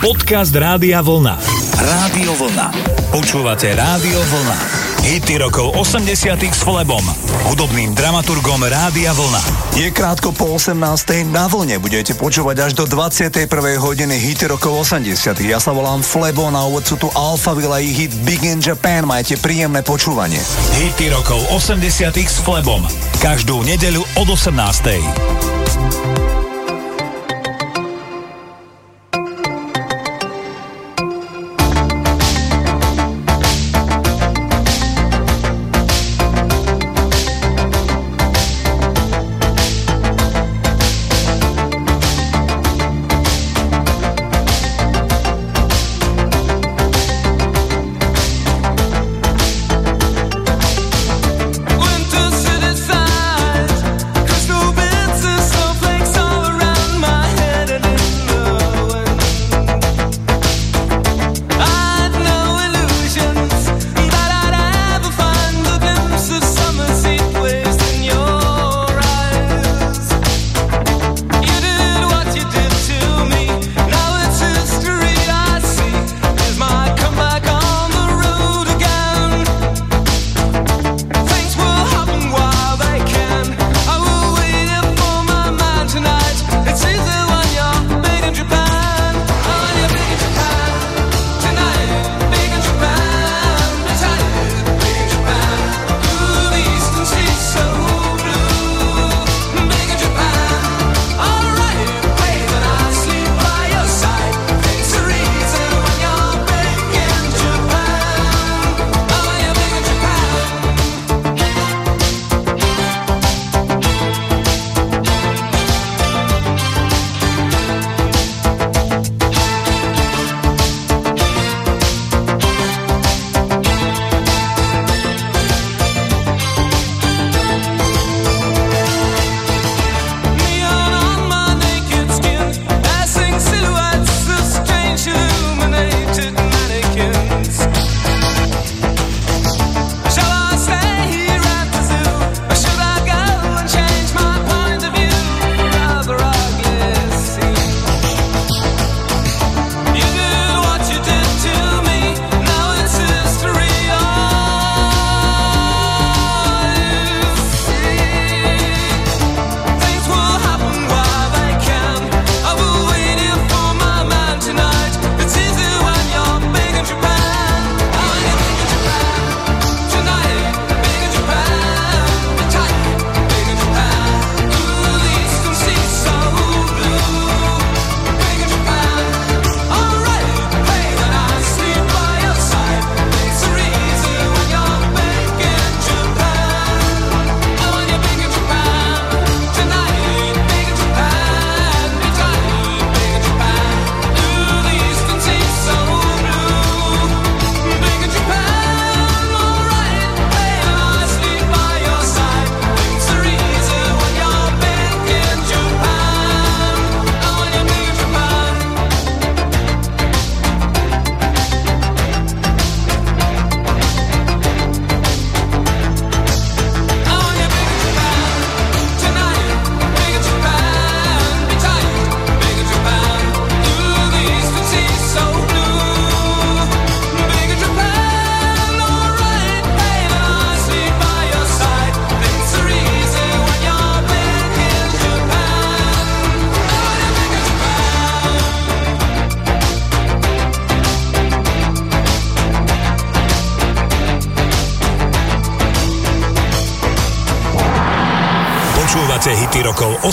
Podcast Rádia Vlna. Rádio Vlna. Počúvate Rádio Vlna. Hity rokov 80 s Flebom, hudobným dramaturgom Rádia Vlna. Je krátko po 18. na vlne. Budete počúvať až do 21. hodiny hity rokov 80 Ja sa volám Flebo, na úvod sú tu Alphaville a ich hit Big in Japan. Majte príjemné počúvanie. Hity rokov 80 s Flebom. Každú nedeľu od 18.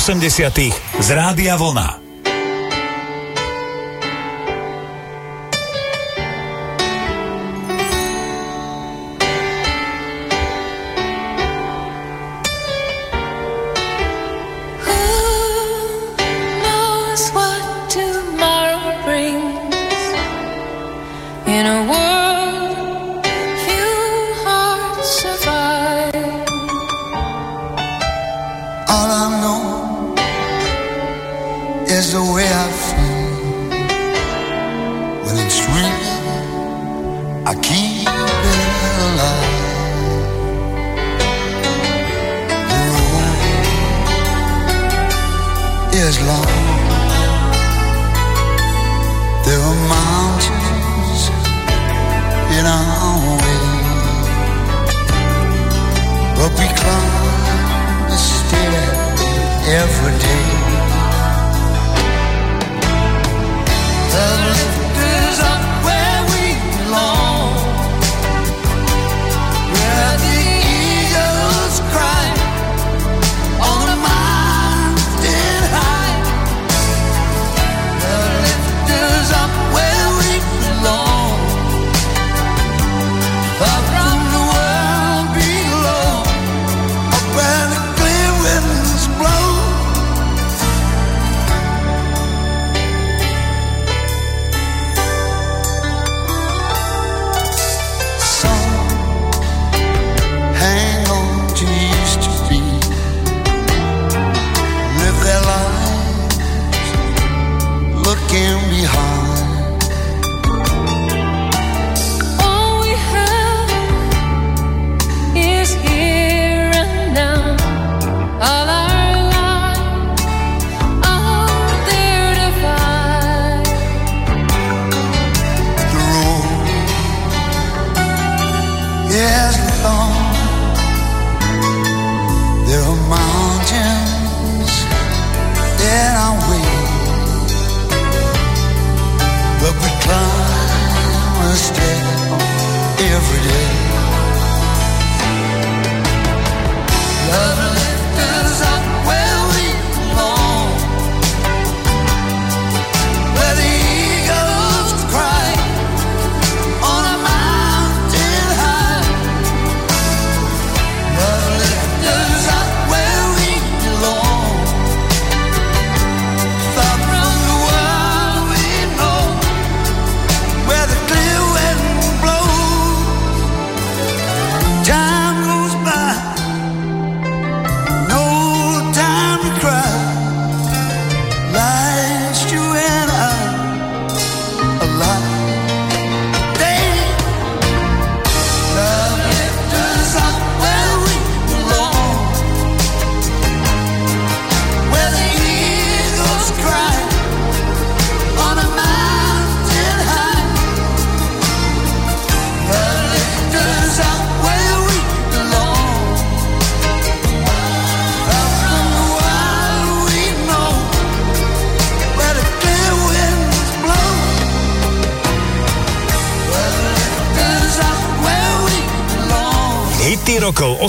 80 z Rádia Vlna.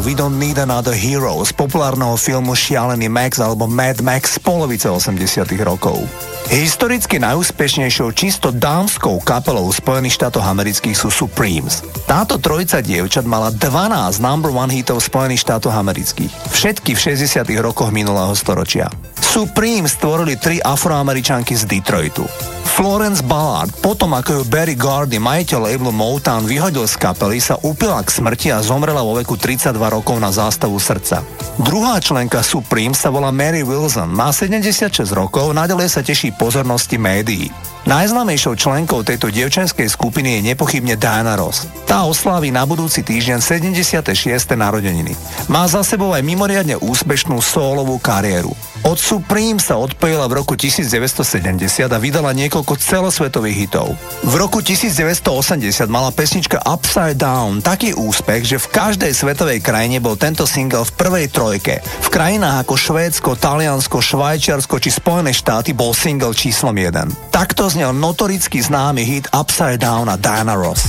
We Don't Need Another Hero z populárneho filmu Šialený Max alebo Mad Max z polovice 80 rokov. Historicky najúspešnejšou čisto dámskou kapelou Spojených štátov amerických sú Supremes. Táto trojica dievčat mala 12 number one hitov Spojených štátov amerických. Všetky v 60 rokoch minulého storočia. Supreme stvorili tri afroameričanky z Detroitu. Florence Ballard, potom ako ju Barry Gordy, majiteľ labelu Motown, vyhodil z kapely, sa upila k smrti a zomrela vo veku 32 rokov na zástavu srdca. Druhá členka Supreme sa volá Mary Wilson, má 76 rokov, nadalej sa teší pozornosti médií. Najznámejšou členkou tejto dievčenskej skupiny je nepochybne Diana Ross. Tá oslávi na budúci týždeň 76. narodeniny. Má za sebou aj mimoriadne úspešnú solovú kariéru. Od Supreme sa odpojila v roku 1970 a vydala niekoľko celosvetových hitov. V roku 1980 mala pesnička Upside Down taký úspech, že v každej svetovej krajine bol tento single v prvej trojke. V krajinách ako Švédsko, Taliansko, Švajčiarsko či Spojené štáty bol single číslom 1. Takto znel notoricky známy hit Upside Down a Diana Ross.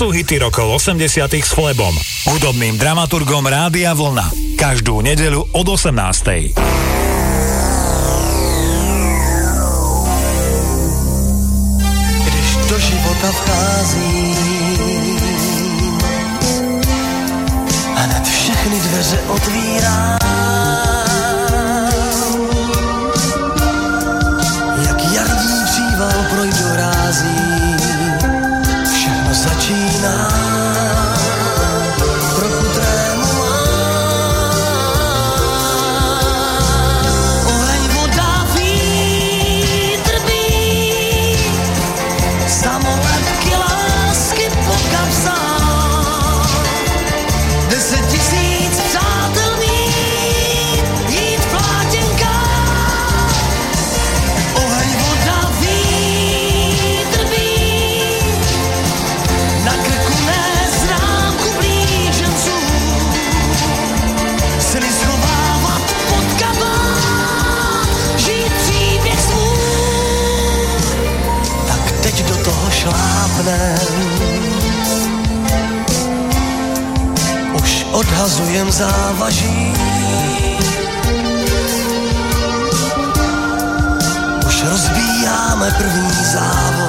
sú hity rokov 80 s Flebom, hudobným dramaturgom Rádia Vlna. Každú nedeľu od 18. Když do života vchází hned všechny dveře otvírá Už odhazujem závaží, už rozbíjáme první závod.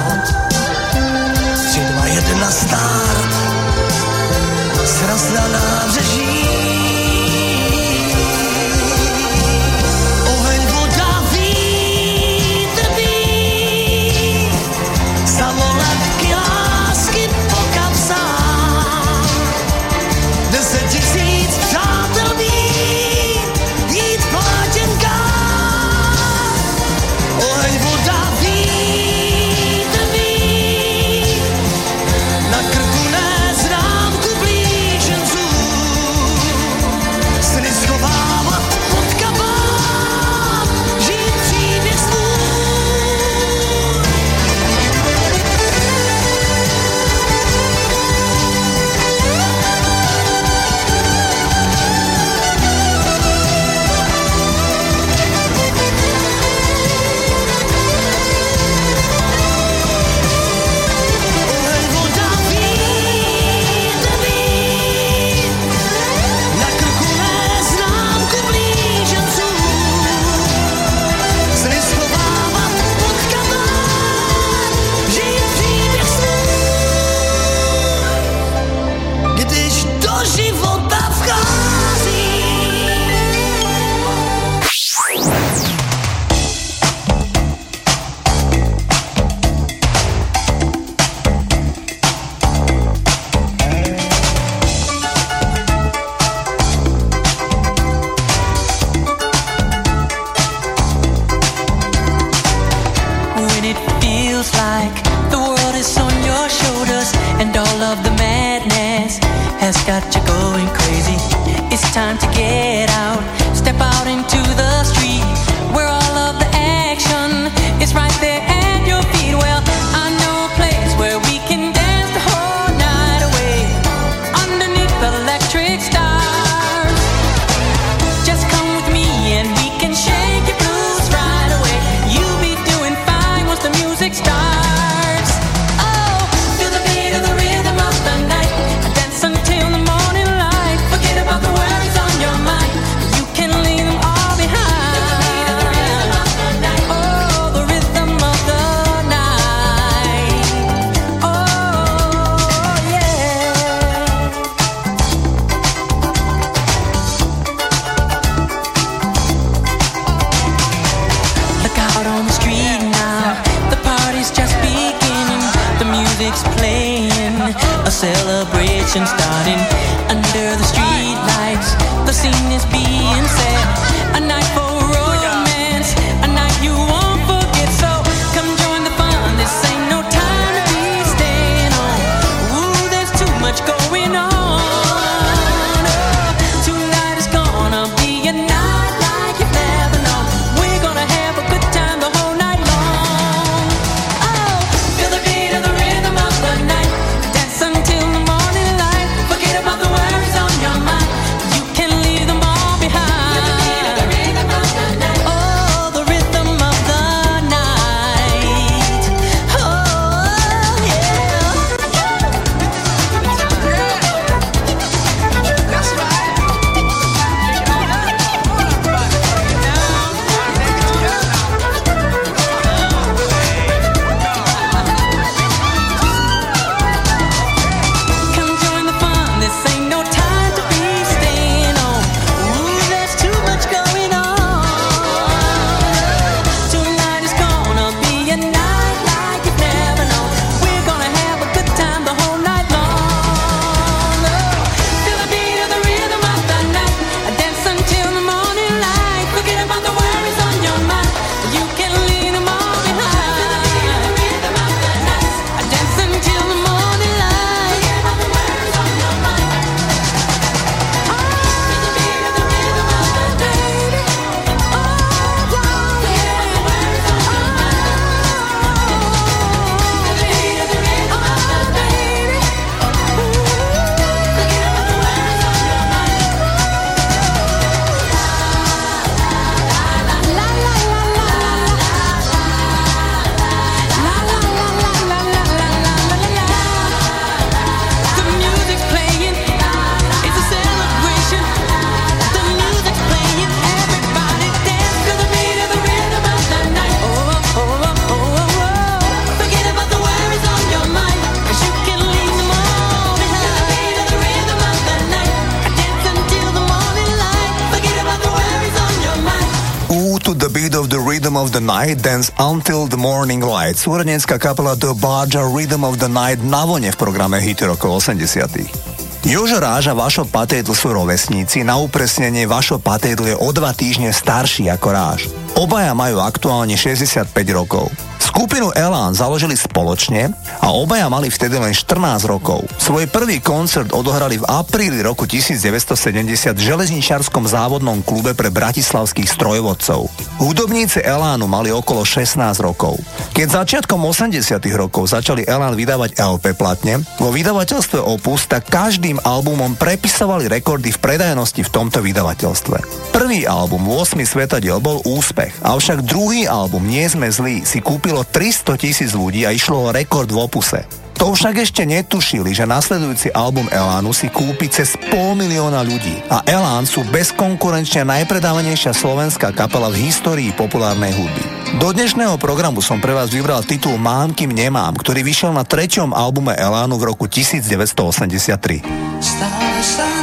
Night Dance Until the Morning Light. Súrodenská kapela The Barja Rhythm of the Night na vone v programe Hity rokov 80. Jožo Ráž a Vašo Patédl sú rovesníci, na upresnenie Vašo Patédl je o dva týždne starší ako Ráž. Obaja majú aktuálne 65 rokov. Skupinu Elán založili spoločne a obaja mali vtedy len 14 rokov. Svoj prvý koncert odohrali v apríli roku 1970 v železničarskom závodnom klube pre bratislavských strojvodcov. Hudobníci Elánu mali okolo 16 rokov. Keď začiatkom 80 rokov začali Elán vydávať LP platne, vo vydavateľstve Opus tak každým albumom prepisovali rekordy v predajnosti v tomto vydavateľstve. Prvý album 8 svetadiel bol úspech, avšak druhý album Nie sme zlí si kúpilo 300 tisíc ľudí a išlo o rekord v opuse. To však ešte netušili, že nasledujúci album Elánu si kúpi cez pol milióna ľudí a Elán sú bezkonkurenčne najpredávanejšia slovenská kapela v histórii populárnej hudby. Do dnešného programu som pre vás vybral titul Mám, kým nemám, ktorý vyšiel na treťom albume Elánu v roku 1983. Stále sa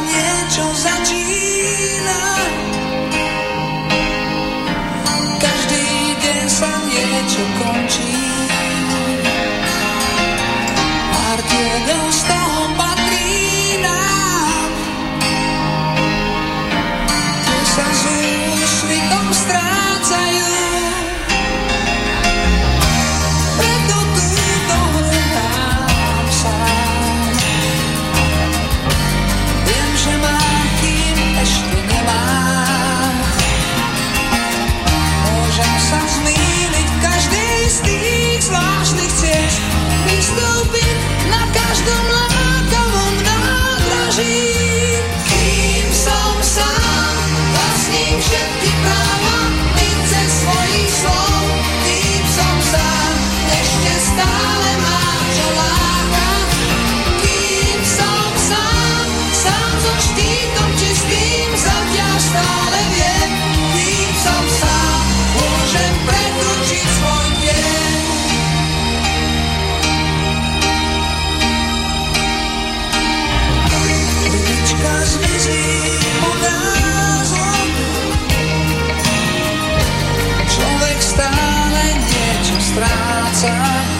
straten.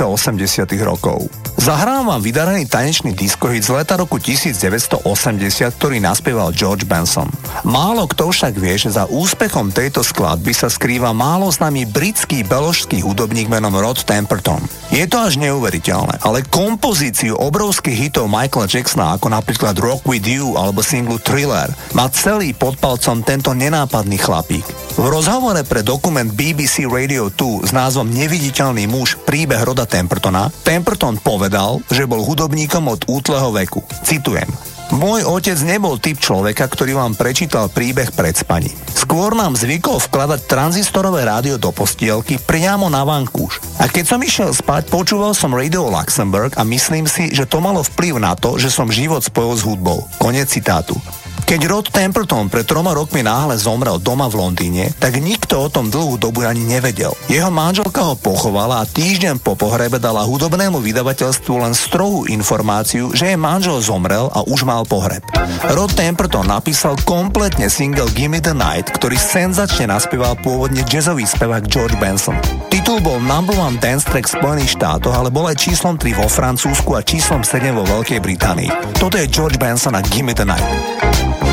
prvej polovice 80 rokov. Zahrám vám vydarený tanečný diskohit z leta roku 1980, ktorý naspieval George Benson. Málo kto však vie, že za úspechom tejto skladby sa skrýva málo známy britský beložský hudobník menom Rod Temperton. Je to až neuveriteľné, ale kompozíciu obrovských hitov Michaela Jacksona ako napríklad Rock With You alebo singlu Thriller má celý pod palcom tento nenápadný chlapík. V rozhovore pre dokument BBC Radio 2 s názvom Neviditeľný muž príbeh Roda Tempertona Temperton povedal, že bol hudobníkom od útleho veku. Citujem. Môj otec nebol typ človeka, ktorý vám prečítal príbeh pred spaní. Skôr nám zvykol vkladať tranzistorové rádio do postielky priamo na vankúš. A keď som išiel spať, počúval som Radio Luxemburg a myslím si, že to malo vplyv na to, že som život spojil s hudbou. Konec citátu. Keď Rod Templeton pred troma rokmi náhle zomrel doma v Londýne, tak nikto o tom dlhú dobu ani nevedel. Jeho manželka ho pochovala a týždeň po pohrebe dala hudobnému vydavateľstvu len strohú informáciu, že jej manžel zomrel a už mal pohreb. Rod Templeton napísal kompletne single Gimme the Night, ktorý senzačne naspieval pôvodne jazzový spevák George Benson. Titul bol number one dance track v Spojených štátoch, ale bol aj číslom 3 vo Francúzsku a číslom 7 vo Veľkej Británii. Toto je George Benson a Gimme the Night. Thank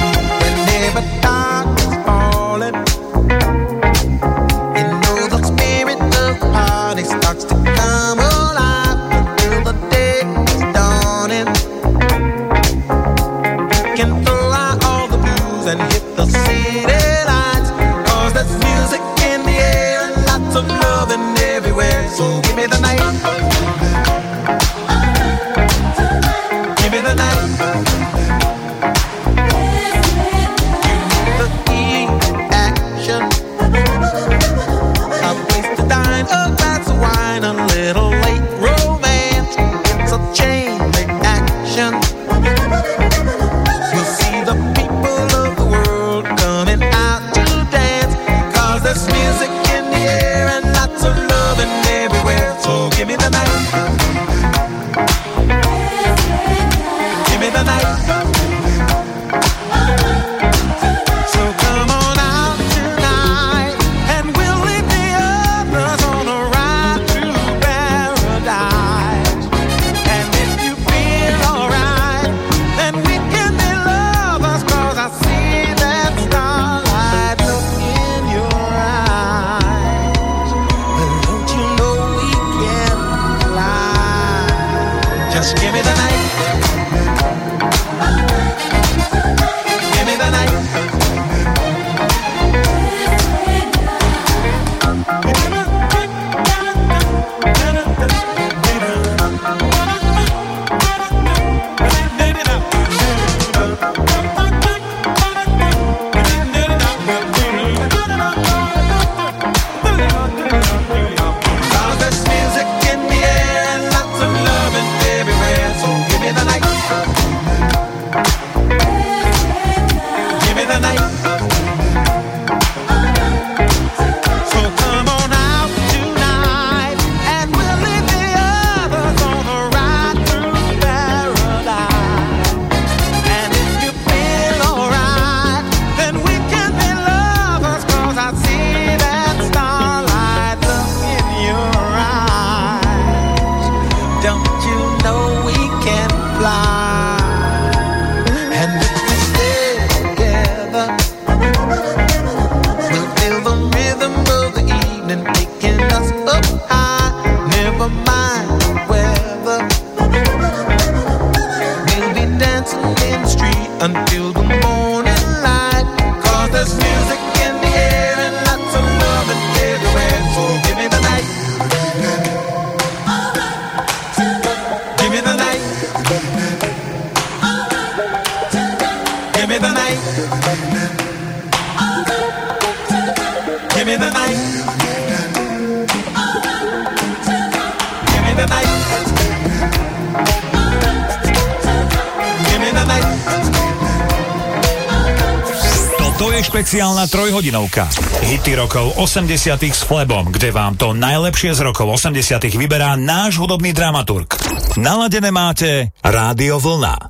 špeciálna trojhodinovka. Hity rokov 80 s Flebom, kde vám to najlepšie z rokov 80 vyberá náš hudobný dramaturg. Naladené máte Rádio Vlna.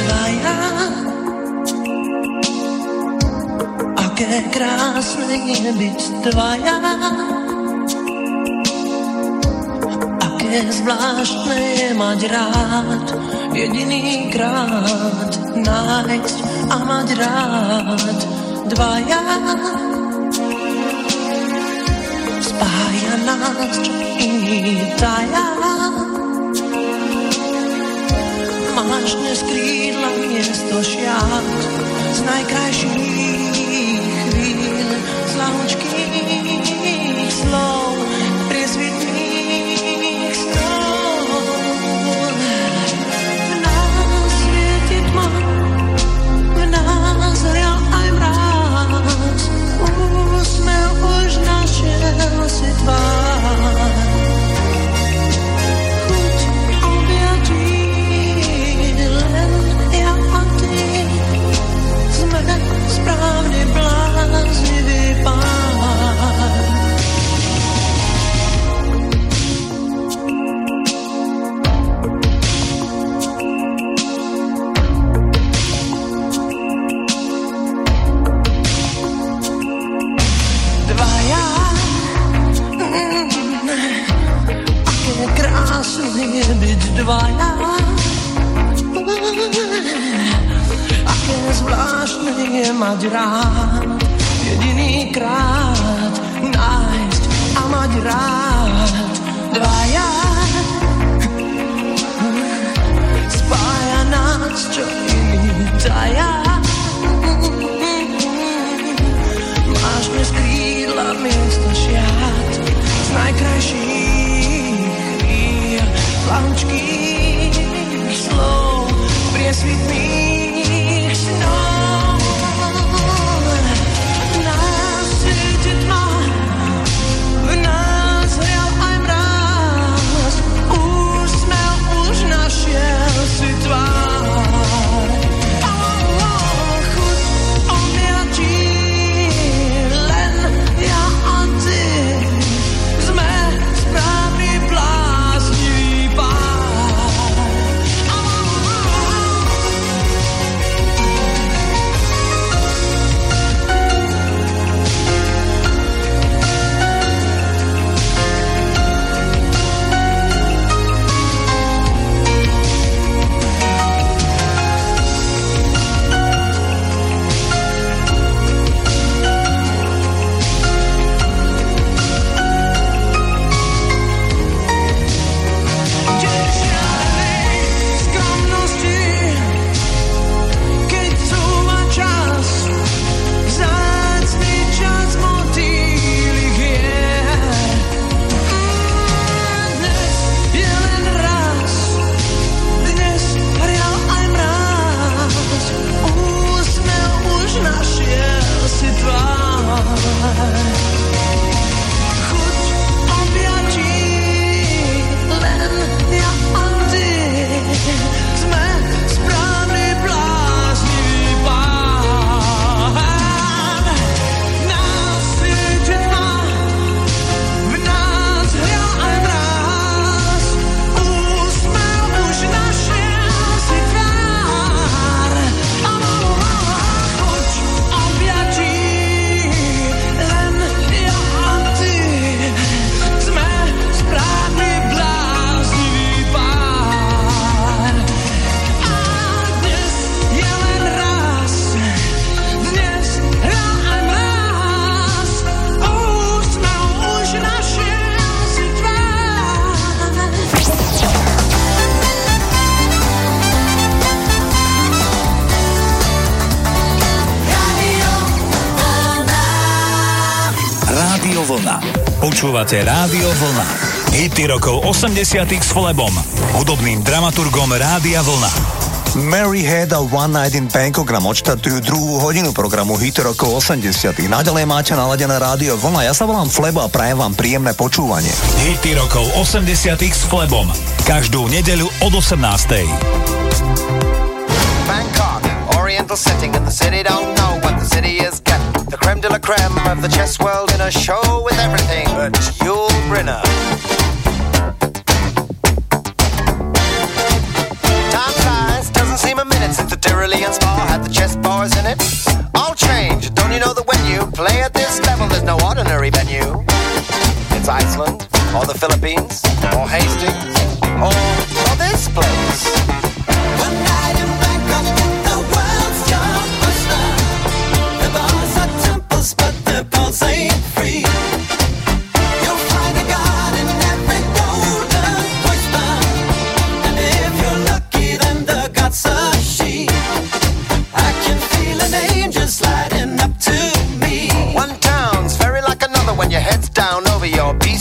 Dvaja, krásne je byť dvaja. Aké zvláštne je mať rád, jediný krát nájsť a mať rád dvaja. Spája nás, čo iní taja. Máš dnes krídla miesto šiat z najkrajších úsmev už našiel si tvár. Chuť objatí len ja a ty, sme správne bláznivý pár. Dvaja. Aké zvláštne je mať rád, jediný krát nájsť a mať rád. Dvaja, spája nás, čo iný taja. Máš dnes krídla miesto šiat z najkrajších lahučkých slov, priesvitných Počúvate Rádio Vlna. Hity rokov 80 s Flebom, hudobným dramaturgom Rádia Vlna. Mary Head a One Night in Bangkok nám odštartujú druhú hodinu programu Hit rokov 80 Naďalej máte naladené rádio Vlna. Ja sa volám Flebo a prajem vám príjemné počúvanie. Hity rokov 80 s Flebom. Každú nedeľu od 18. Bangkok, oriental setting, and the city don't know what the city is getting. The creme de la creme of the chess world in a show with everything but Yul Brynner. Time flies, doesn't seem a minute since the Tyrolean spa had the chess bars in it. All change, don't you know that when you play at this level, there's no ordinary venue? It's Iceland, or the Philippines, or Hastings, or, or this place.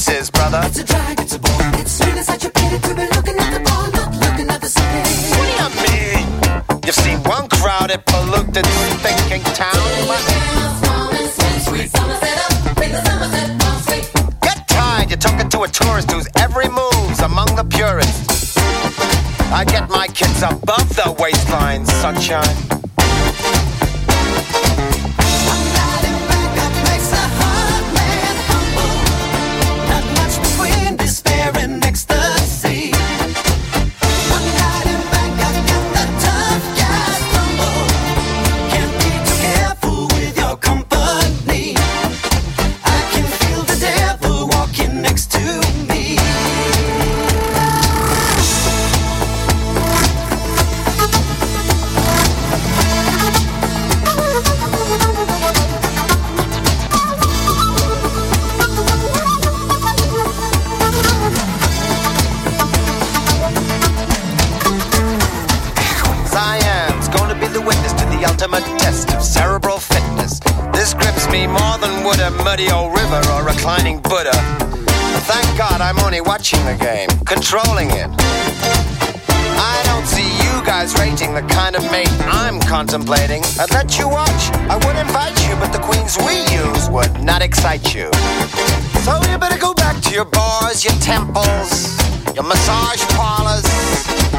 is, brother. It's a drag, it's a bore. It's really such a pity to be looking at the ball, not looking at the city. What do you mean? You see one crowded, polluted, thinking town. But... Get tired, you're talking to a tourist whose every move's among the purists. I get my kids above the waistline, sunshine. watching the game, controlling it. I don't see you guys rating the kind of mate I'm contemplating. I'd let you watch, I would invite you, but the queens we use would not excite you. So you better go back to your bars, your temples, your massage parlors.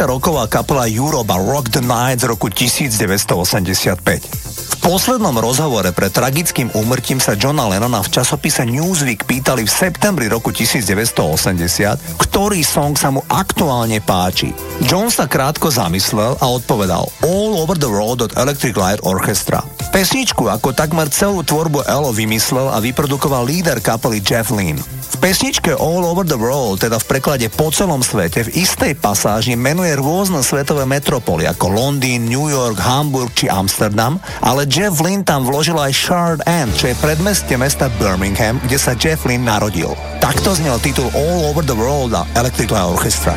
Švédska roková kapela Europe Rock the Night z roku 1985. V poslednom rozhovore pre tragickým úmrtím sa Johna Lennona v časopise Newsweek pýtali v septembri roku 1980, ktorý song sa mu aktuálne páči. John sa krátko zamyslel a odpovedal All Over the Road od Electric Light Orchestra. Pesničku ako takmer celú tvorbu Elo vymyslel a vyprodukoval líder kapely Jeff Lynne. Pesničke All Over the World, teda v preklade po celom svete, v istej pasáži menuje rôzne svetové metropoly ako Londýn, New York, Hamburg či Amsterdam, ale Jeff Lynne tam vložil aj Shard End, čo je predmestie mesta Birmingham, kde sa Jeff Lynne narodil. Takto znel titul All Over the World a Electric Light Orchestra.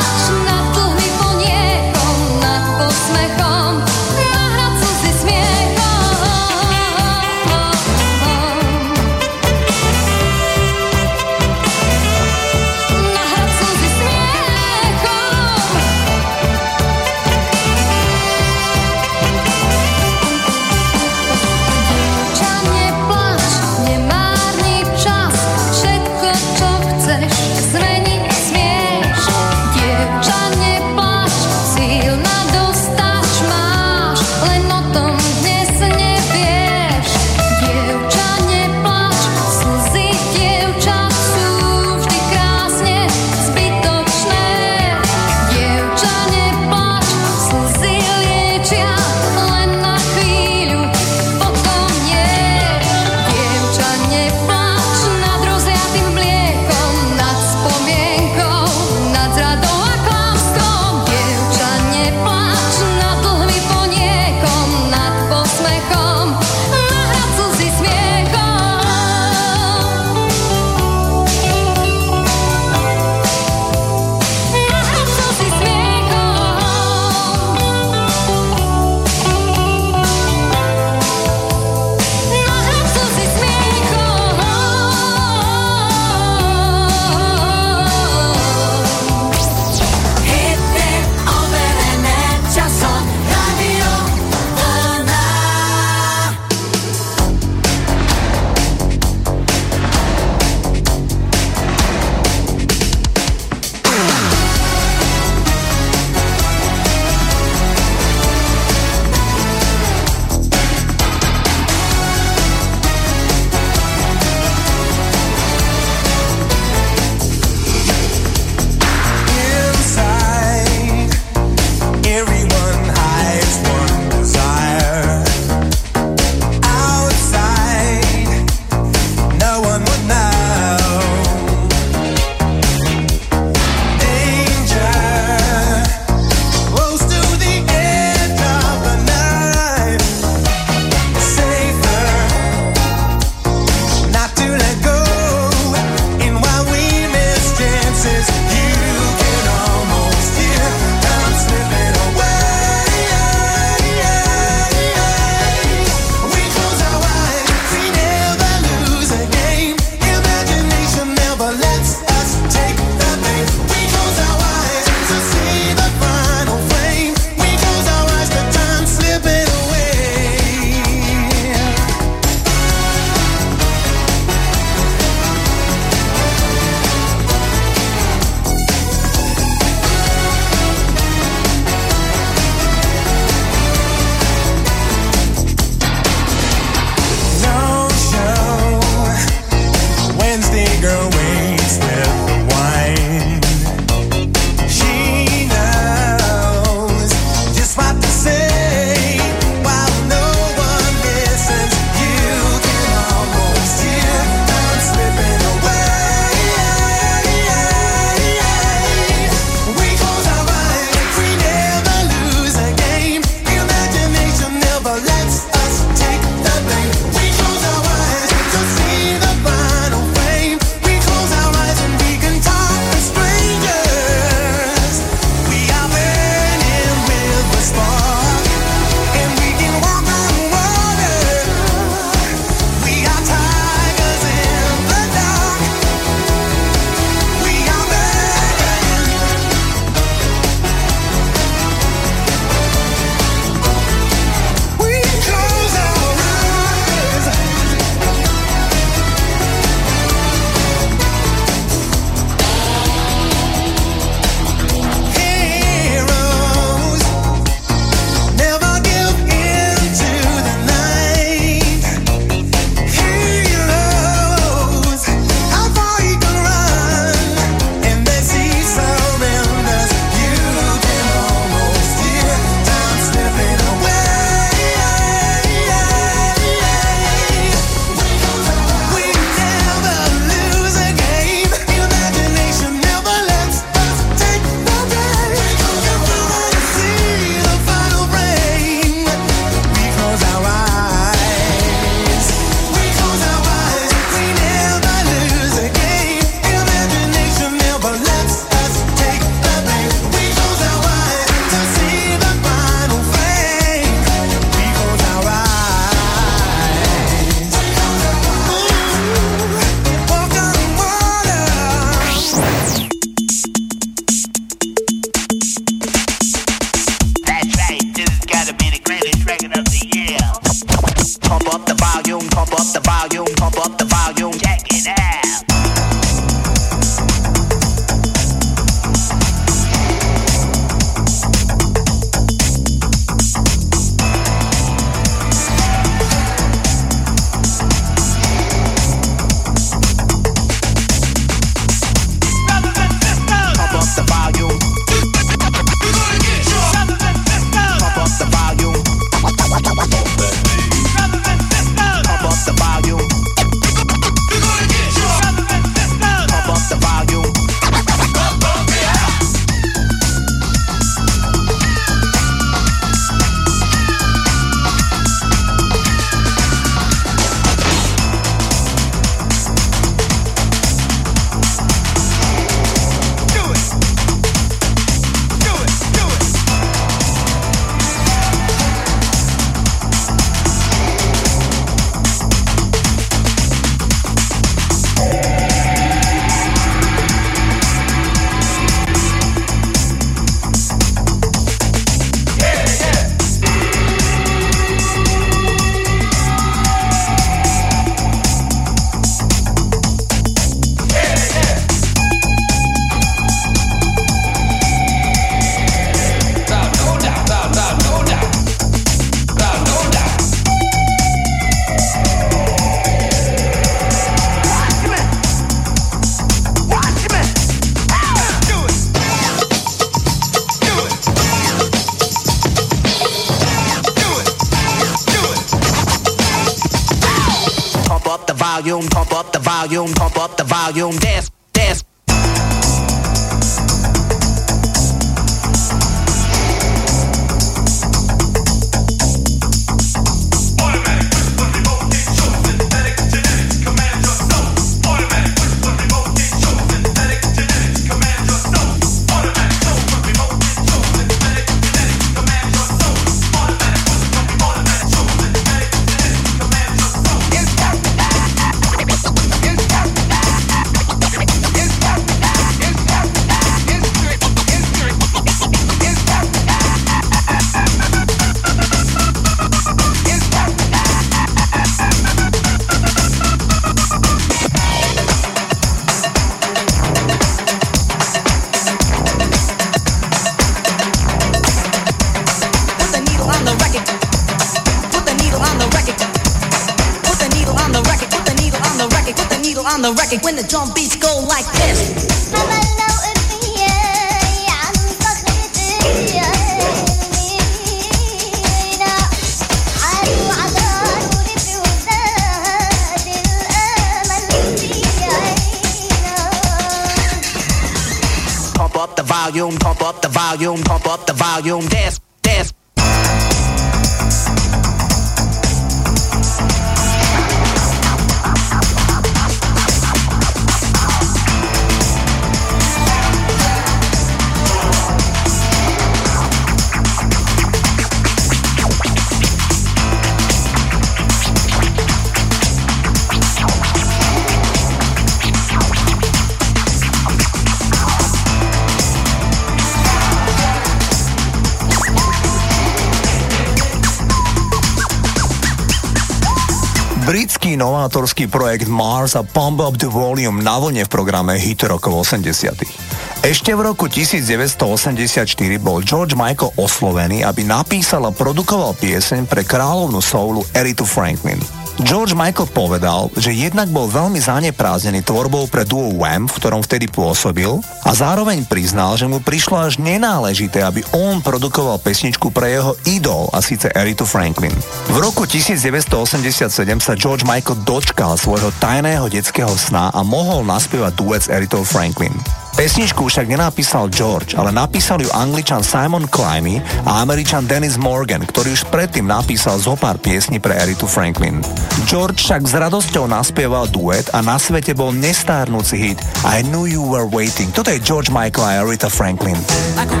Novátorský projekt Mars a Pump Up the Volume na vlne v programe Hit rokov 80. Ešte v roku 1984 bol George Michael oslovený, aby napísal a produkoval pieseň pre kráľovnú soulu Eritu Franklin. George Michael povedal, že jednak bol veľmi zaneprázdnený tvorbou pre duo Wham, v ktorom vtedy pôsobil a zároveň priznal, že mu prišlo až nenáležité, aby on produkoval pesničku pre jeho idol a síce Eritu Franklin. V roku 1987 sa George Michael dočkal svojho tajného detského sna a mohol naspievať duet s Eritou Franklin. Pesničku však nenapísal George, ale napísal ju angličan Simon Climby a američan Dennis Morgan, ktorý už predtým napísal zo pár piesní pre Eritu Franklin. George však s radosťou naspieval duet a na svete bol nestárnúci hit I Knew You Were Waiting. Toto je George Michael a Erita Franklin. Like a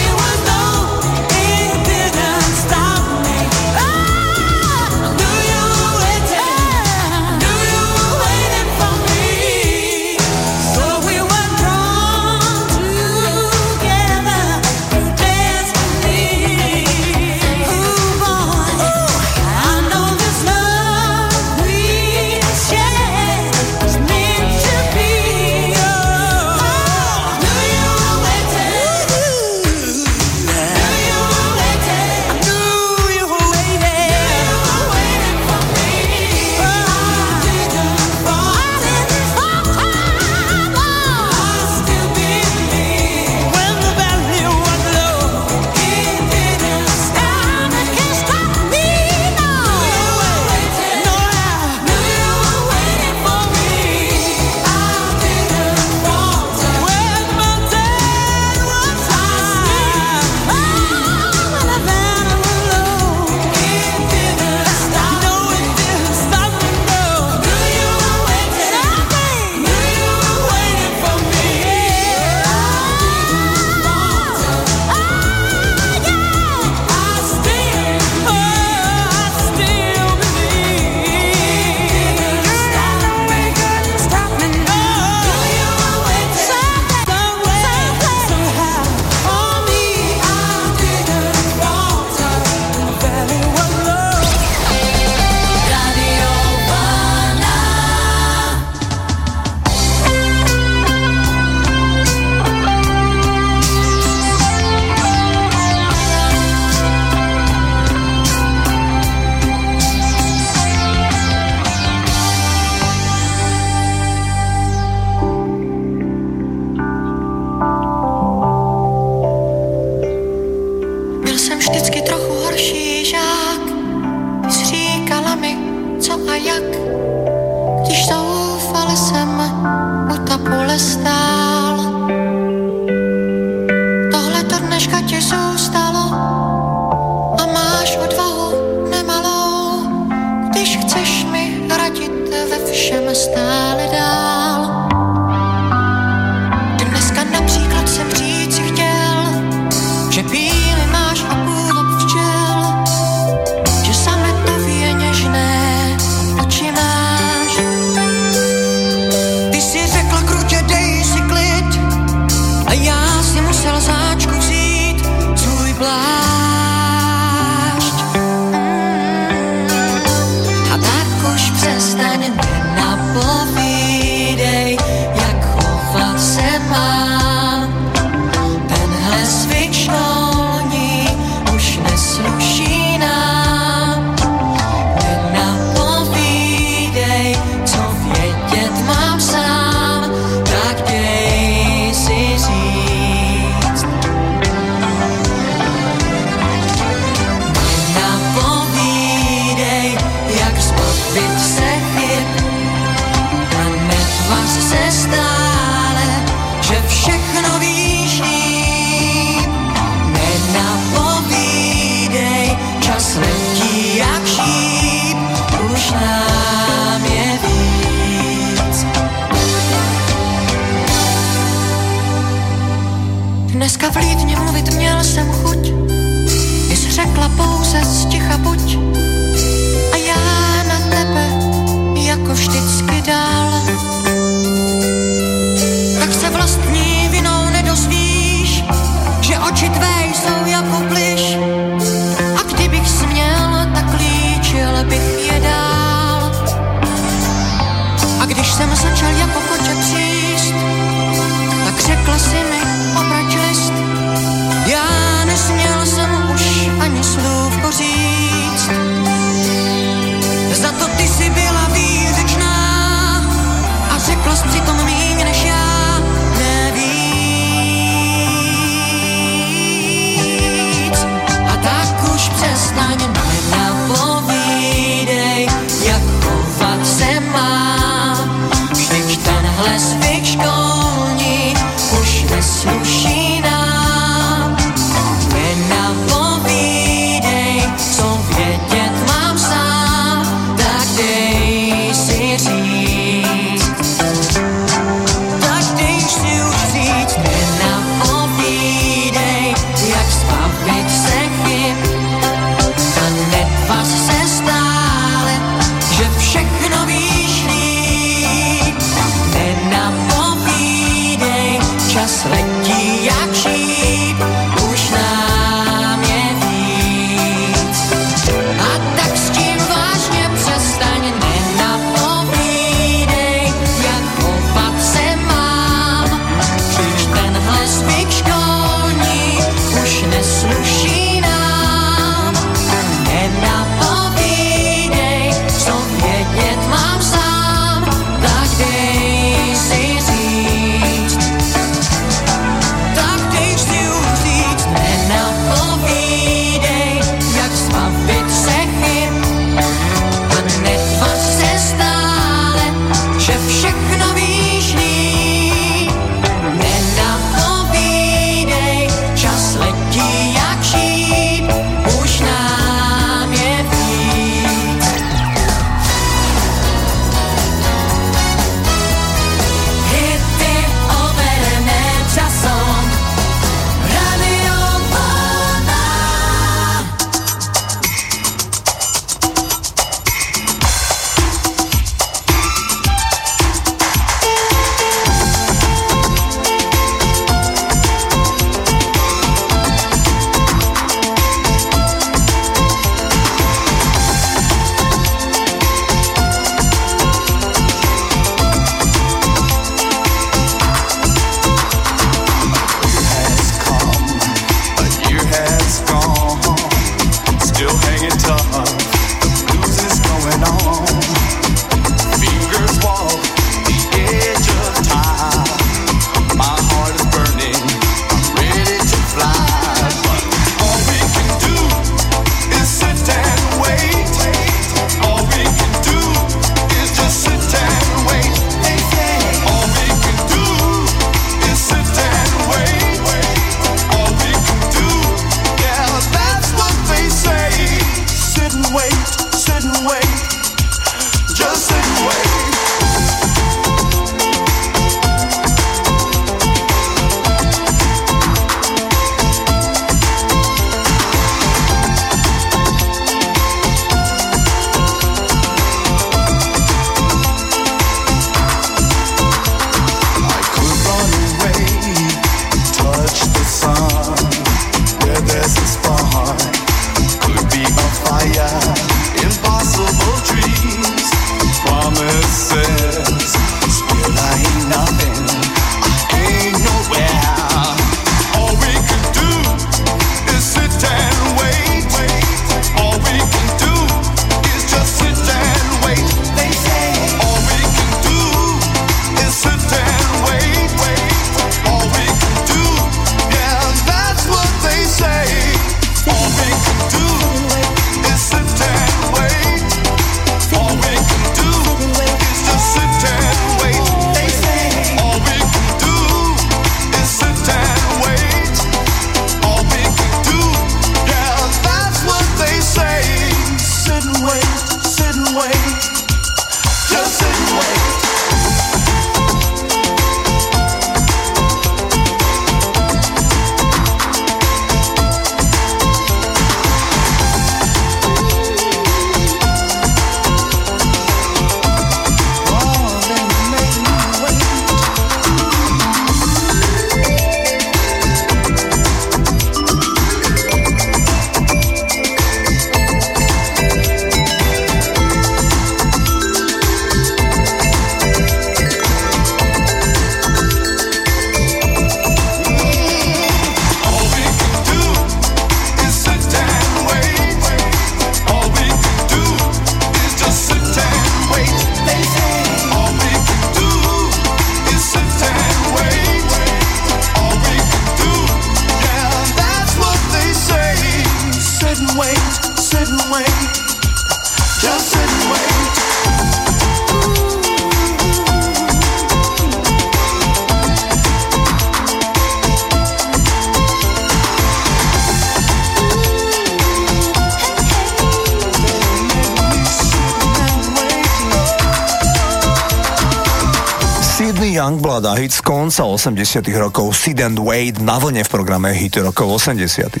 konca 80 rokov Sid and Wade na vlne v programe Hity rokov 80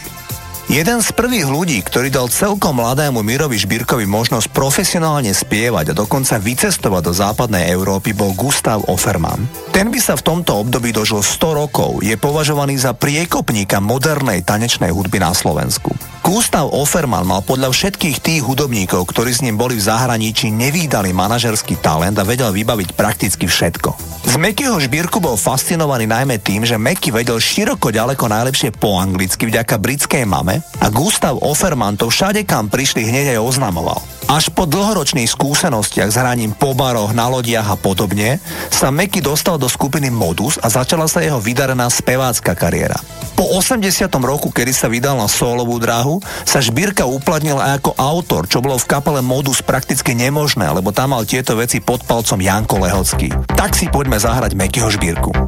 Jeden z prvých ľudí, ktorý dal celkom mladému Mirovi Žbírkovi možnosť profesionálne spievať a dokonca vycestovať do západnej Európy bol Gustav Offerman. Ten by sa v tomto období dožil 100 rokov, je považovaný za priekopníka modernej tanečnej hudby na Slovensku. Gustav Offerman mal podľa všetkých tých hudobníkov, ktorí s ním boli v zahraničí, nevýdali manažerský talent a vedel vybaviť prakticky všetko. Z Mekyho Žbírku bol fascinovaný najmä tým, že Meky vedel široko ďaleko najlepšie po anglicky vďaka britskej mame a Gustav Offerman to všade kam prišli hneď aj oznamoval. Až po dlhoročných skúsenostiach s hraním po baroch, na lodiach a podobne sa Meky dostal do skupiny Modus a začala sa jeho vydarená spevácka kariéra. Po 80. roku, kedy sa vydal na solovú dráhu, sa Žbírka uplatnil aj ako autor, čo bolo v kapele Modus prakticky nemožné, lebo tam mal tieto veci pod palcom Janko Lehocký. Tak si poďme zahrať Mekyho Žbírku.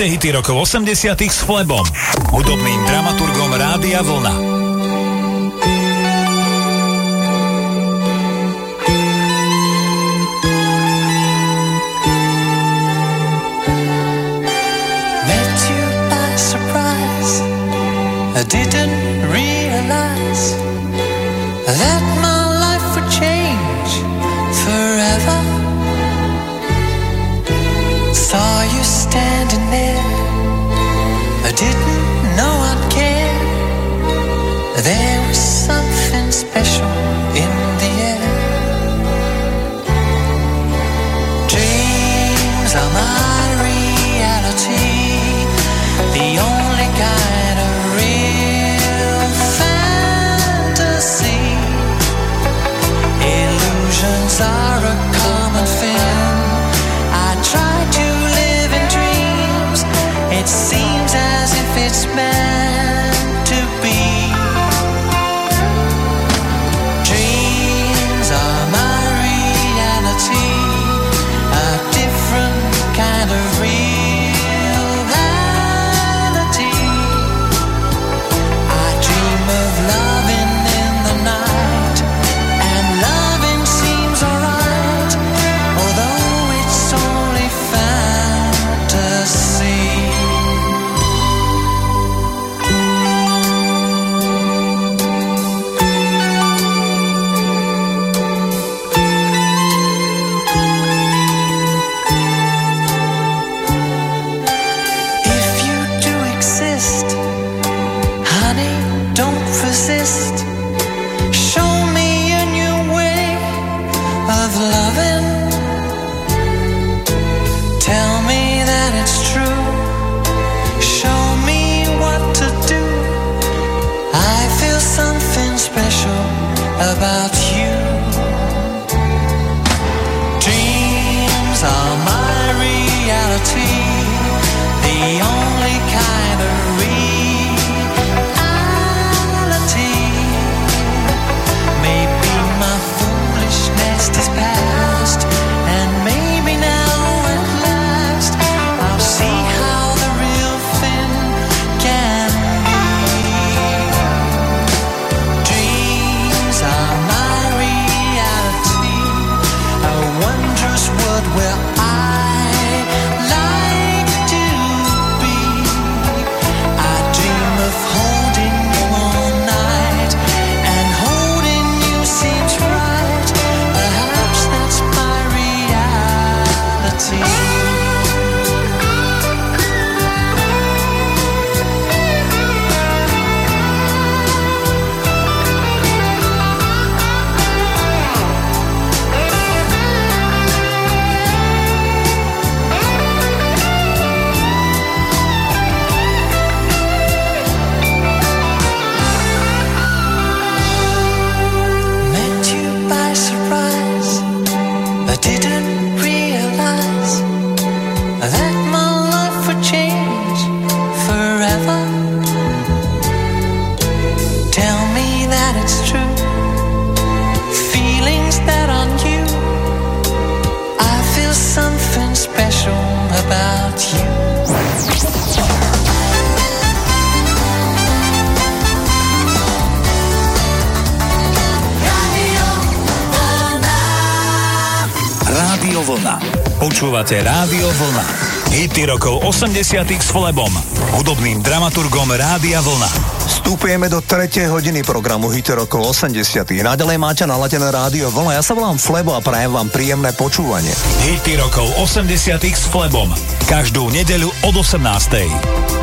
Počúvate hity rokov 80 s Flebom, hudobným dramaturgom Rádia Vlna. I didn't realize that rokov 80 s Flebom, hudobným dramaturgom Rádia Vlna. Vstupujeme do tretej hodiny programu Hity rokov 80 Nadalej máte naladené Rádio Vlna. Ja sa volám Flebo a prajem vám príjemné počúvanie. Hity rokov 80 s Flebom. Každú nedeľu od 18.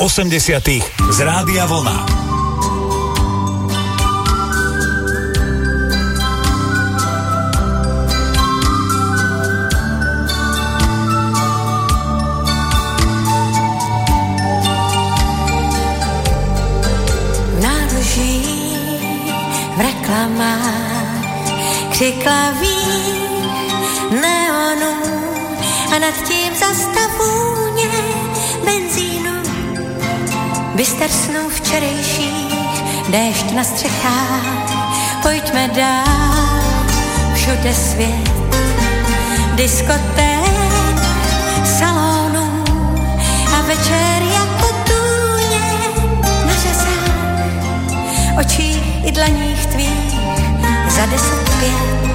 80 z Rádia Vlna. Reklamách, křiklaví neonů a nad tím zastavůně Byster snů včerejších, déšť na střechách, pojďme dál, všude svět, diskoték, salonů a večer jako tůně na řezách. Očí i dlaních tvých za deset pět.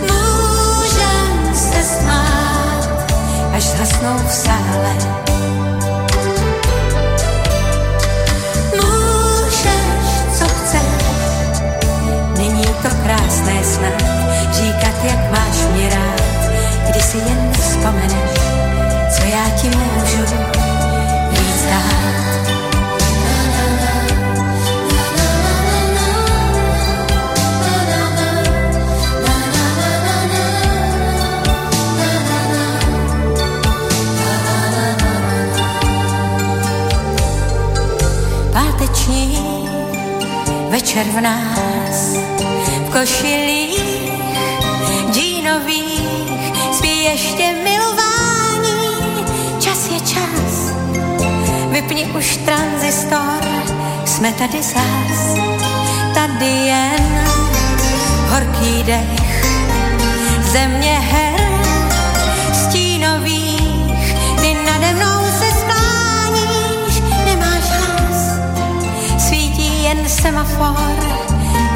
Můžem se smát, až zhasnou v sále. Co chceš, není to krásné snad říkat, jak máš mě rád, když si jen vzpomeneš, co já ti můžu Páteční večer v nás v košilích džínových spí ještě milování. Čas je čas, vypni už tranzistor, jsme tady zas, tady jen horký dech, země her semafor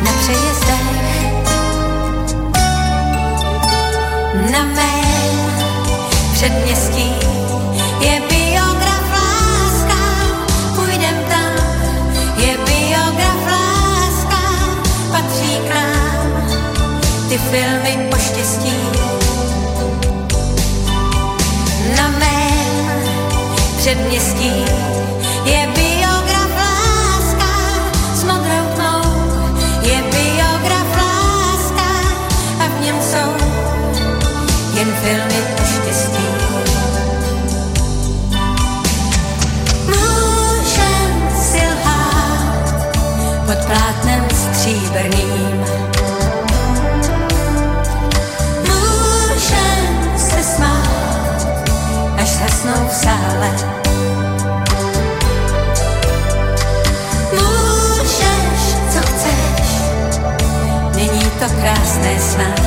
na přejezdech. Na mém předměstí je biograf láska, půjdem tam, je biograf láska, patří k nám ty filmy o štěstí. Na mém předměstí je biograf to krásné snad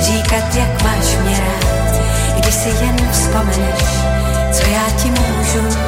říkat, jak máš mě rád, když si jen vzpomeneš, co já ti môžu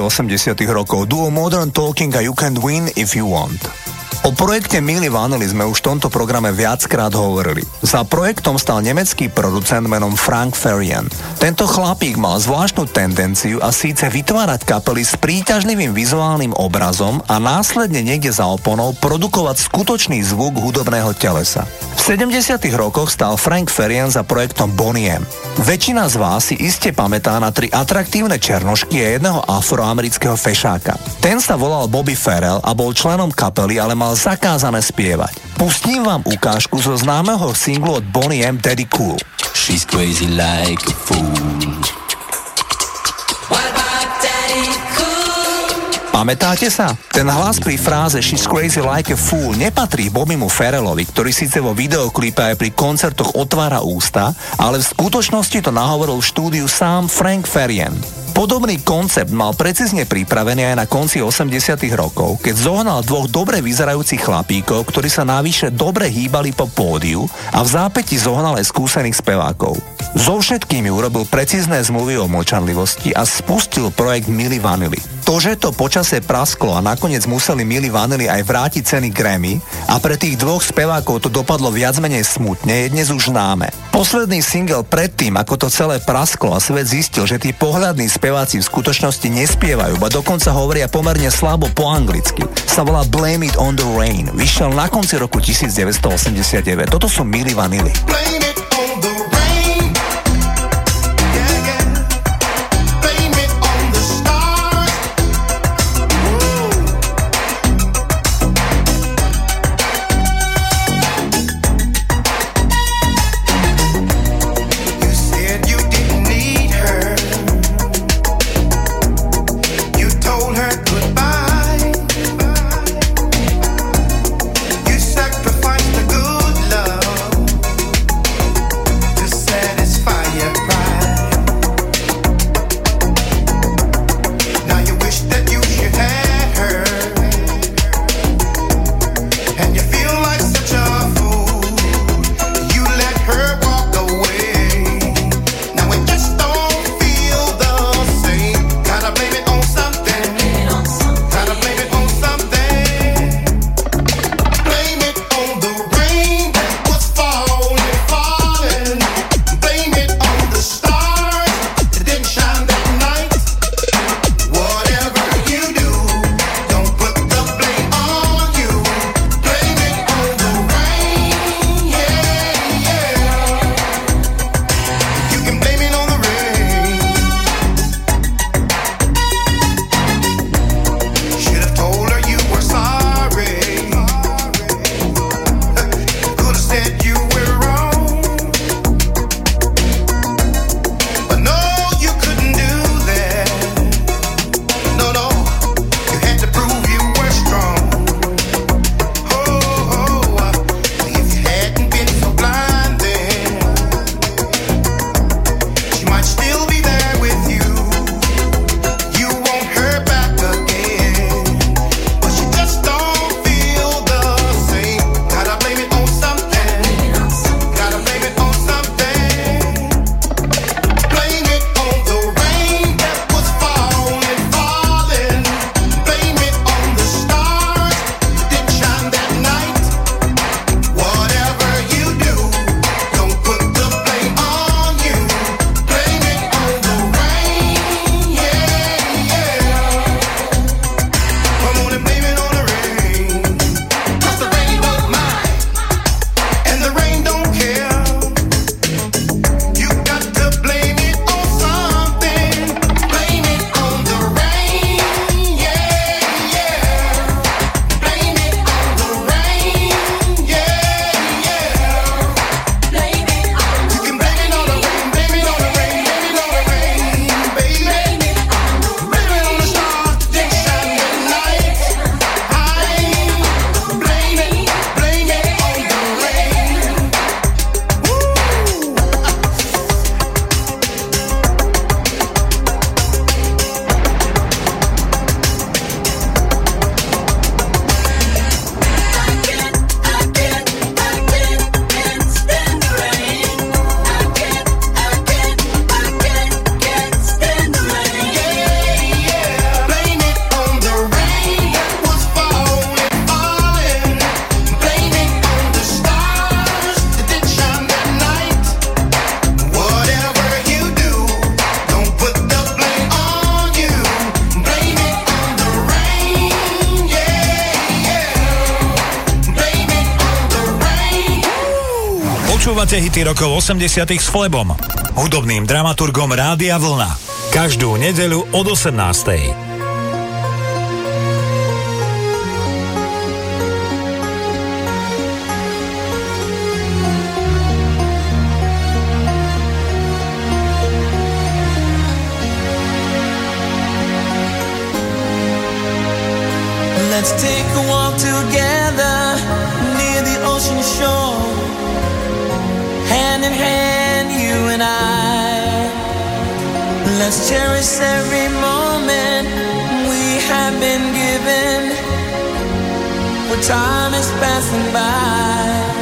80 rokov duo Modern Talking a You Can Win If You Want. O projekte Milli Vanilli sme už v tomto programe viackrát hovorili. Za projektom stal nemecký producent menom Frank Farian. Tento chlapík mal zvláštnu tendenciu a síce vytvárať kapely s príťažlivým vizuálnym obrazom a následne niekde za oponou produkovať skutočný zvuk hudobného telesa. V 70 rokoch stal Frank Farian za projektom Bonnie. Väčšina z vás si iste pamätá na tri atraktívne černošky a jedného afroamerického fešáka. Ten sa volal Bobby Farrell a bol členom kapely, ale mal zakázané spievať. Pustím vám ukážku zo známeho singlu od Bonnie M. Daddy Cool. She's crazy like a fool. Pamätáte sa? Ten hlas pri fráze She's crazy like a fool nepatrí Bobbymu Ferrelovi, ktorý síce vo videoklipe aj pri koncertoch otvára ústa, ale v skutočnosti to nahovoril v štúdiu sám Frank Farian. Podobný koncept mal precízne pripravený aj na konci 80 rokov, keď zohnal dvoch dobre vyzerajúcich chlapíkov, ktorí sa navyše dobre hýbali po pódiu a v zápäti zohnal aj skúsených spevákov. So všetkými urobil precízne zmluvy o močanlivosti a spustil projekt Milly Vanili. To, že to počasie prasklo a nakoniec museli Milly vanili aj vrátiť ceny Grammy a pre tých dvoch spevákov to dopadlo viac menej smutne, je dnes už známe. Posledný single predtým, ako to celé prasklo a svet zistil, že tí pohľadní speváci speváci v skutočnosti nespievajú, ba dokonca hovoria pomerne slabo po anglicky. Sa volá Blame It On The Rain. Vyšiel na konci roku 1989. Toto sú Milli Vanilli. Blame it rokov 80 s Flebom, hudobným dramaturgom Rádia Vlna. Každú nedeľu od 18. Let's take Let's cherish every moment we have been given. For time is passing by.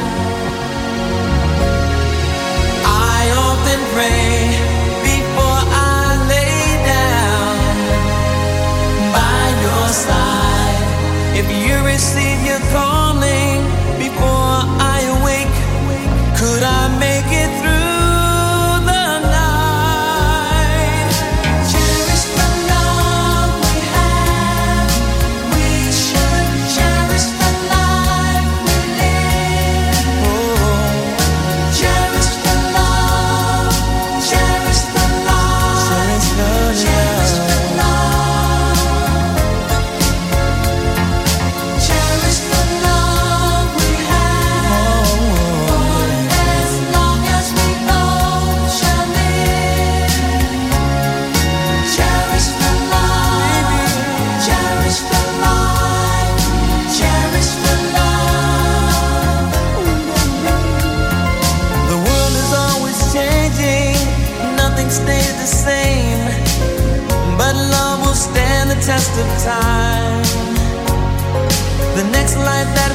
waste of time. The next life that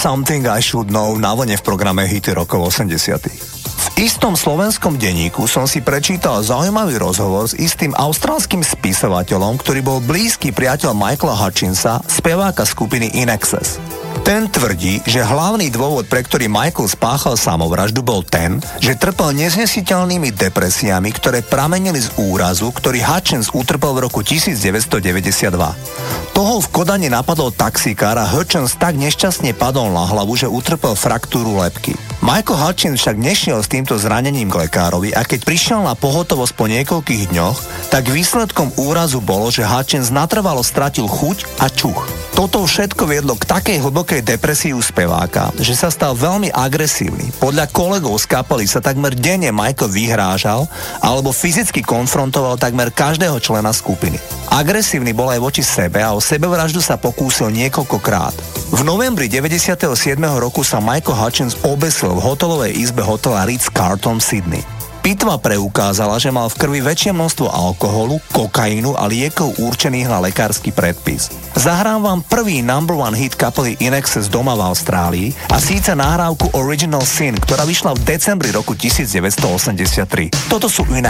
Something I Should Know na vlne v programe Hity rokov 80 V istom slovenskom denníku som si prečítal zaujímavý rozhovor s istým austrálskym spisovateľom, ktorý bol blízky priateľ Michaela Hutchinsa, speváka skupiny In Excess. Ten tvrdí, že hlavný dôvod, pre ktorý Michael spáchal samovraždu, bol ten, že trpel neznesiteľnými depresiami, ktoré pramenili z úrazu, ktorý Hutchins utrpel v roku 1992. Toho v Kodane napadol taxikár a Hutchins tak nešťastne padol na hlavu, že utrpel fraktúru lepky. Michael Hutchins však nešiel s týmto zranením k lekárovi a keď prišiel na pohotovosť po niekoľkých dňoch, tak výsledkom úrazu bolo, že Hutchins natrvalo stratil chuť a čuch. Toto všetko viedlo k takej hlbokej depresii u speváka, že sa stal veľmi agresívny. Podľa kolegov z kapely sa takmer denne Michael vyhrážal alebo fyzicky konfrontoval takmer každého člena skupiny. Agresívny bol aj voči sebe a o sebevraždu sa pokúsil niekoľkokrát. V novembri 97. roku sa Michael Hutchins obesil v hotelovej izbe hotela Ritz-Carlton Sydney. Pitva preukázala, že mal v krvi väčšie množstvo alkoholu, kokainu a liekov určených na lekársky predpis. Zahrám vám prvý number one hit kapely In doma v Austrálii a síce nahrávku Original Sin, ktorá vyšla v decembri roku 1983. Toto sú In.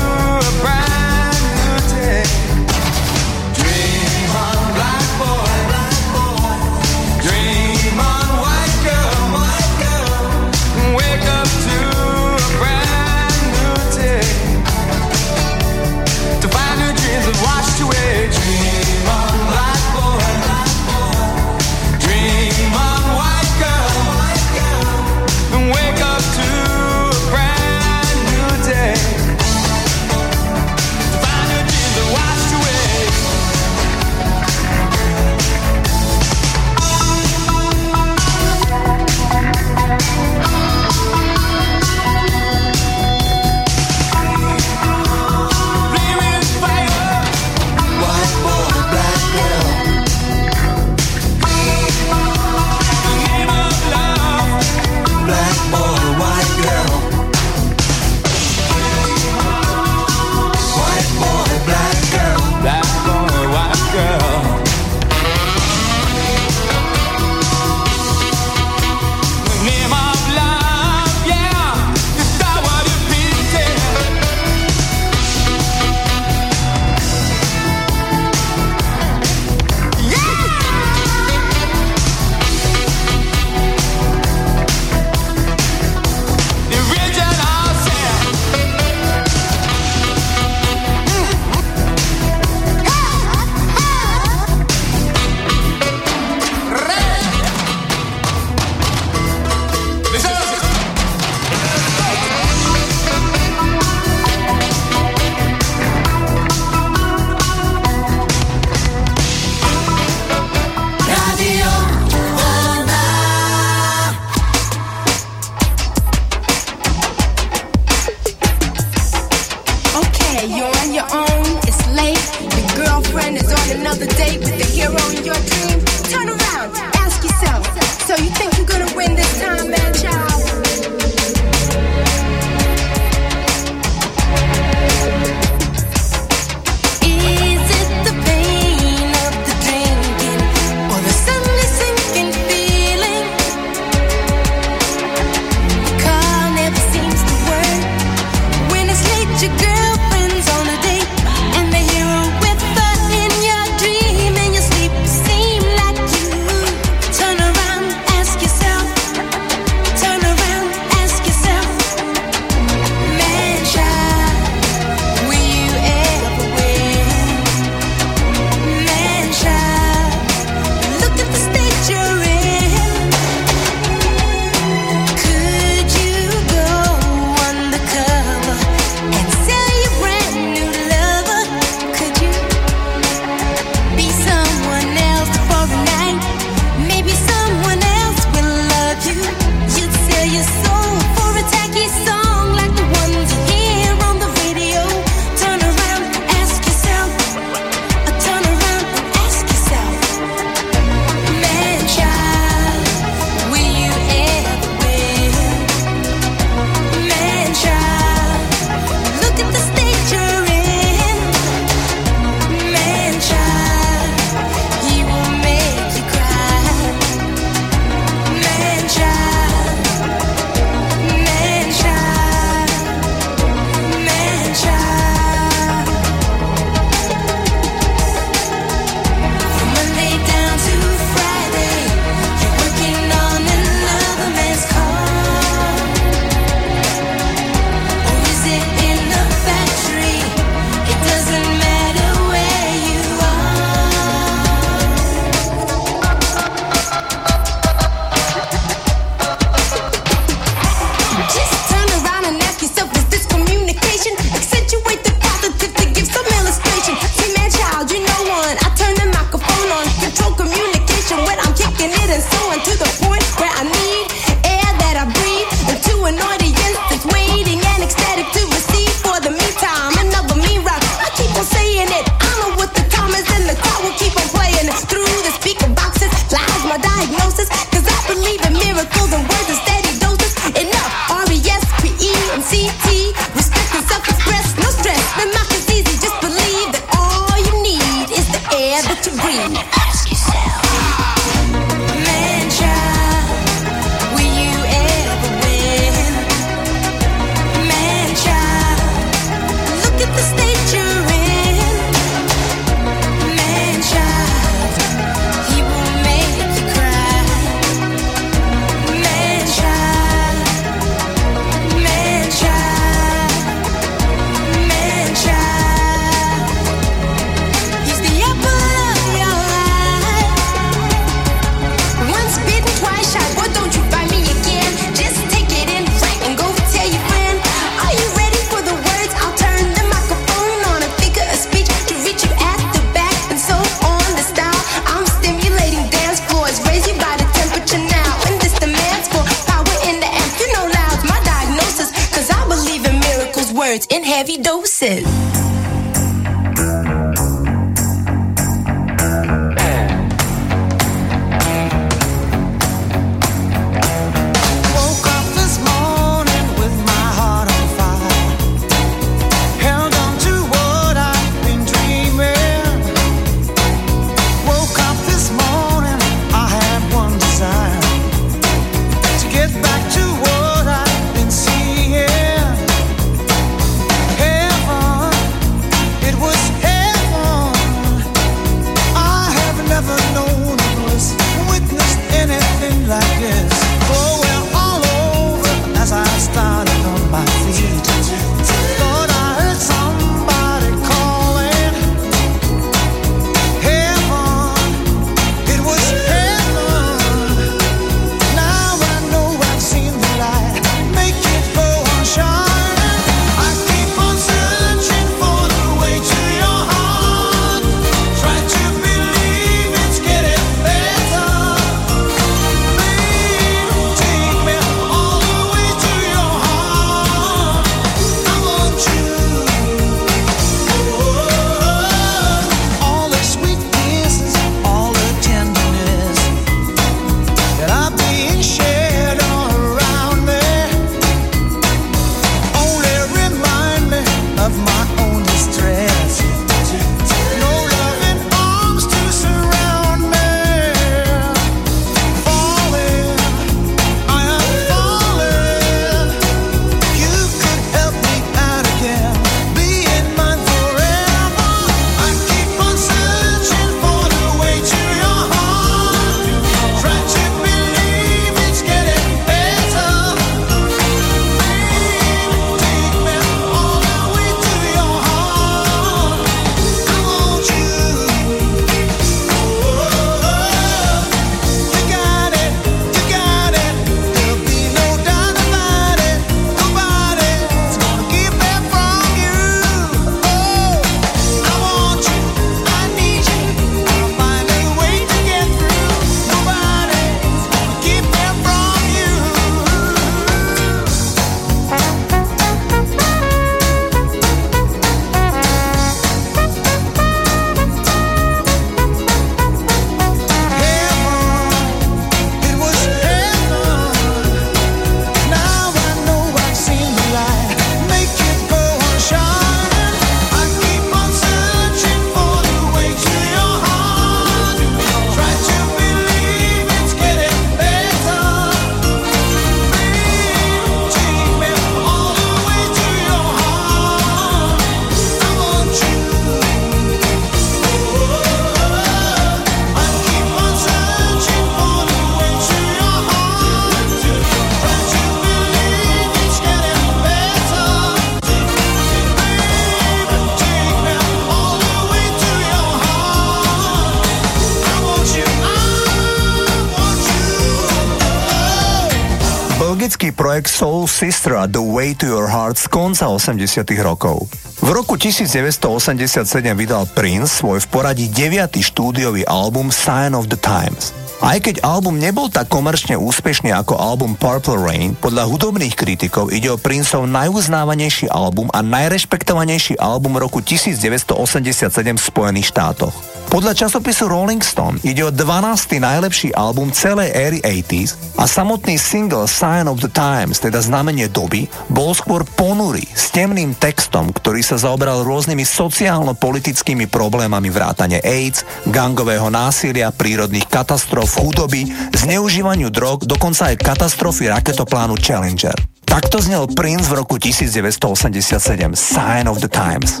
Sister The Way to Your Heart z konca 80 rokov. V roku 1987 vydal Prince svoj v poradí 9. štúdiový album Sign of the Times. Aj keď album nebol tak komerčne úspešný ako album Purple Rain, podľa hudobných kritikov ide o Princeov najuznávanejší album a najrešpektovanejší album roku 1987 v Spojených štátoch. Podľa časopisu Rolling Stone ide o 12. najlepší album celej éry 80s a samotný single Sign of the Times, teda znamenie doby, bol skôr ponurý, s temným textom, ktorý sa zaoberal rôznymi sociálno-politickými problémami vrátane AIDS, gangového násilia, prírodných katastrof, chudoby, zneužívaniu drog, dokonca aj katastrofy raketoplánu Challenger. Takto znel Prince v roku 1987 Sign of the Times.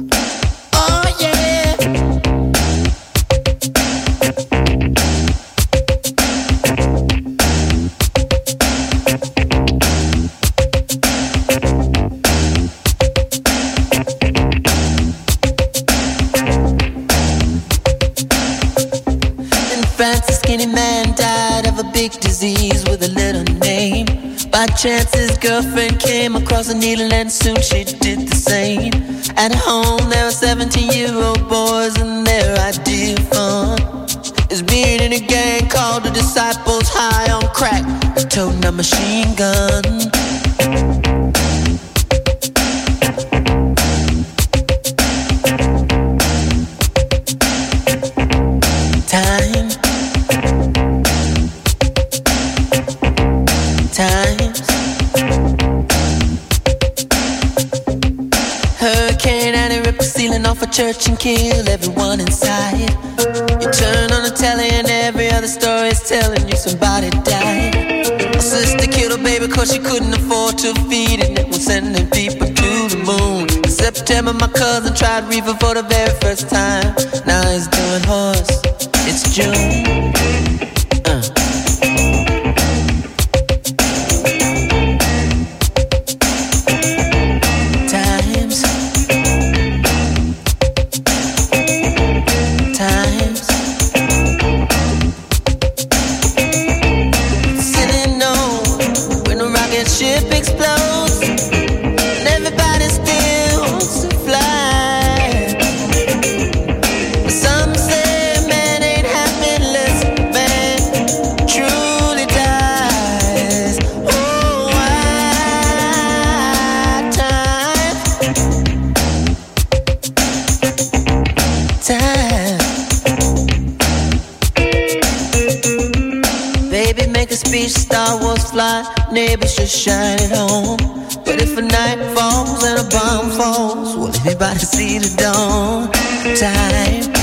chances. Girlfriend came across a needle and soon she did the same. At home, there were 17 year old boys and their idea of fun is being in a gang called the Disciples High on Crack, toting a machine gun. kill everyone inside. You turn on the telly and every other story's telling you somebody died. My sister killed a baby cause she couldn't afford to feed it. We're sending people to the moon. In September, my cousin tried reefer for the very first time. Baby, make a speech, Star Wars fly, neighbors should shine at home. But if a night falls and a bomb falls, will anybody see the dawn? Time.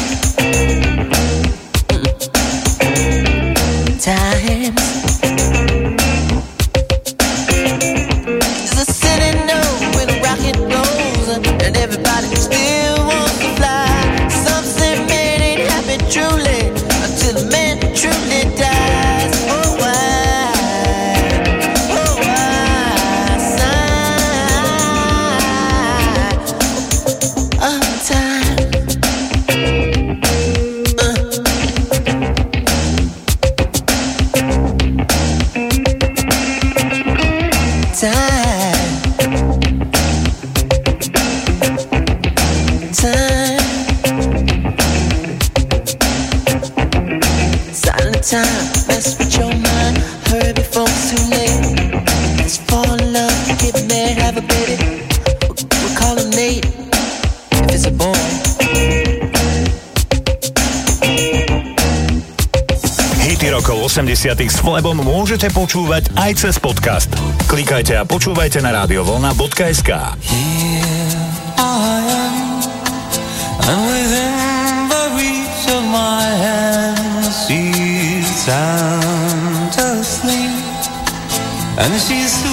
s Flebom môžete počúvať aj cez podcast. Klikajte a počúvajte na radiovolna.sk And she's